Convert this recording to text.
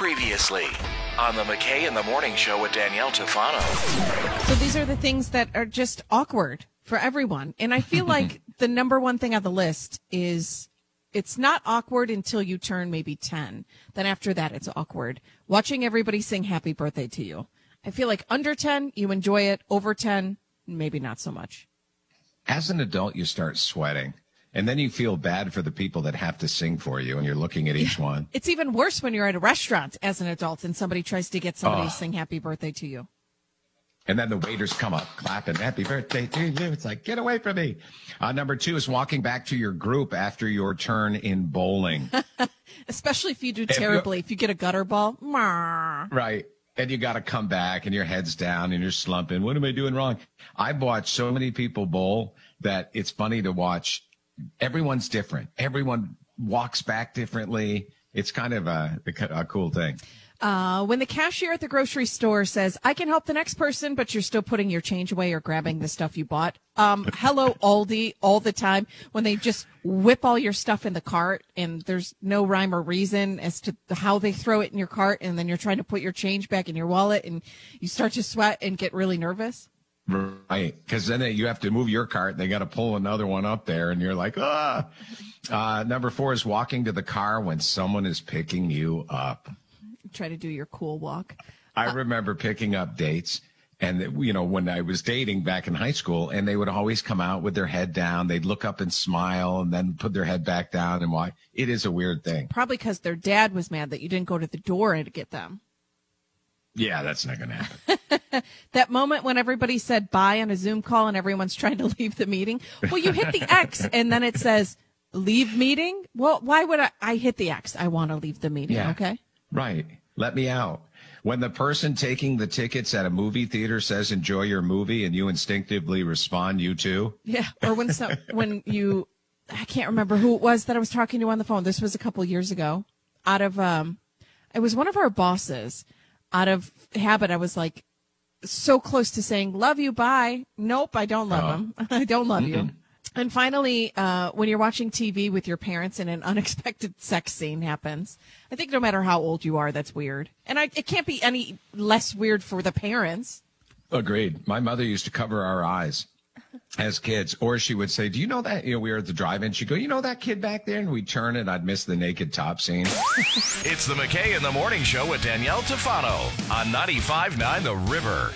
Previously on the McKay in the Morning Show with Danielle Tufano. So these are the things that are just awkward for everyone. And I feel like the number one thing on the list is it's not awkward until you turn maybe 10. Then after that, it's awkward. Watching everybody sing happy birthday to you. I feel like under 10, you enjoy it. Over 10, maybe not so much. As an adult, you start sweating. And then you feel bad for the people that have to sing for you, and you're looking at each one. It's even worse when you're at a restaurant as an adult and somebody tries to get somebody Oh. to sing happy birthday to you. And then the waiters come up clapping, happy birthday to you. It's like, get away from me. Uh, number two is walking back to your group after your turn in bowling. Especially if you do terribly. If you get a gutter ball, right. And you got to come back and your head's down and you're slumping. What am I doing wrong? I've watched so many people bowl that it's funny to watch. Everyone's different. Everyone walks back differently. It's kind of a, a cool thing. Uh, when the cashier at the grocery store says, I can help the next person, but you're still putting your change away or grabbing the stuff you bought. Um, hello, Aldi, all the time. When they just whip all your stuff in the cart and there's no rhyme or reason as to how they throw it in your cart. And then you're trying to put your change back in your wallet and you start to sweat and get really nervous. Right. Because then you have to move your cart. They got to pull another one up there, and you're like, ah. Uh, number four is walking to the car when someone is picking you up. Try to do your cool walk. I remember picking up dates. And, you know, when I was dating back in high school, and they would always come out with their head down. They'd look up and smile and then put their head back down. And why? It is a weird thing. Probably because their dad was mad that you didn't go to the door and get them. Yeah, that's not going to happen. that moment when everybody said bye on a Zoom call and everyone's trying to leave the meeting. Well, you hit the X and then it says leave meeting. Well, why would I? I hit the X. I want to leave the meeting. Yeah. Okay. Right. Let me out. When the person taking the tickets at a movie theater says enjoy your movie and you instinctively respond, you too. Yeah. Or when some, when you, I can't remember who it was that I was talking to on the phone. This was a couple years ago. Out of, um, it was one of our bosses. Out of habit, I was like so close to saying love you, bye. Nope, I don't love Oh. him. I don't love you. And finally, uh, when you're watching TV with your parents and an unexpected sex scene happens, I think no matter how old you are, that's weird. And I, it can't be any less weird for the parents. Agreed. My mother used to cover our eyes as kids, or she would say, "Do you know that?" You know, we were at the drive-in. She'd go, "You know that kid back there?" And we'd turn and I'd miss the naked top scene. It's the McKay in the Morning Show with Danielle Tufano on 95.9 The River.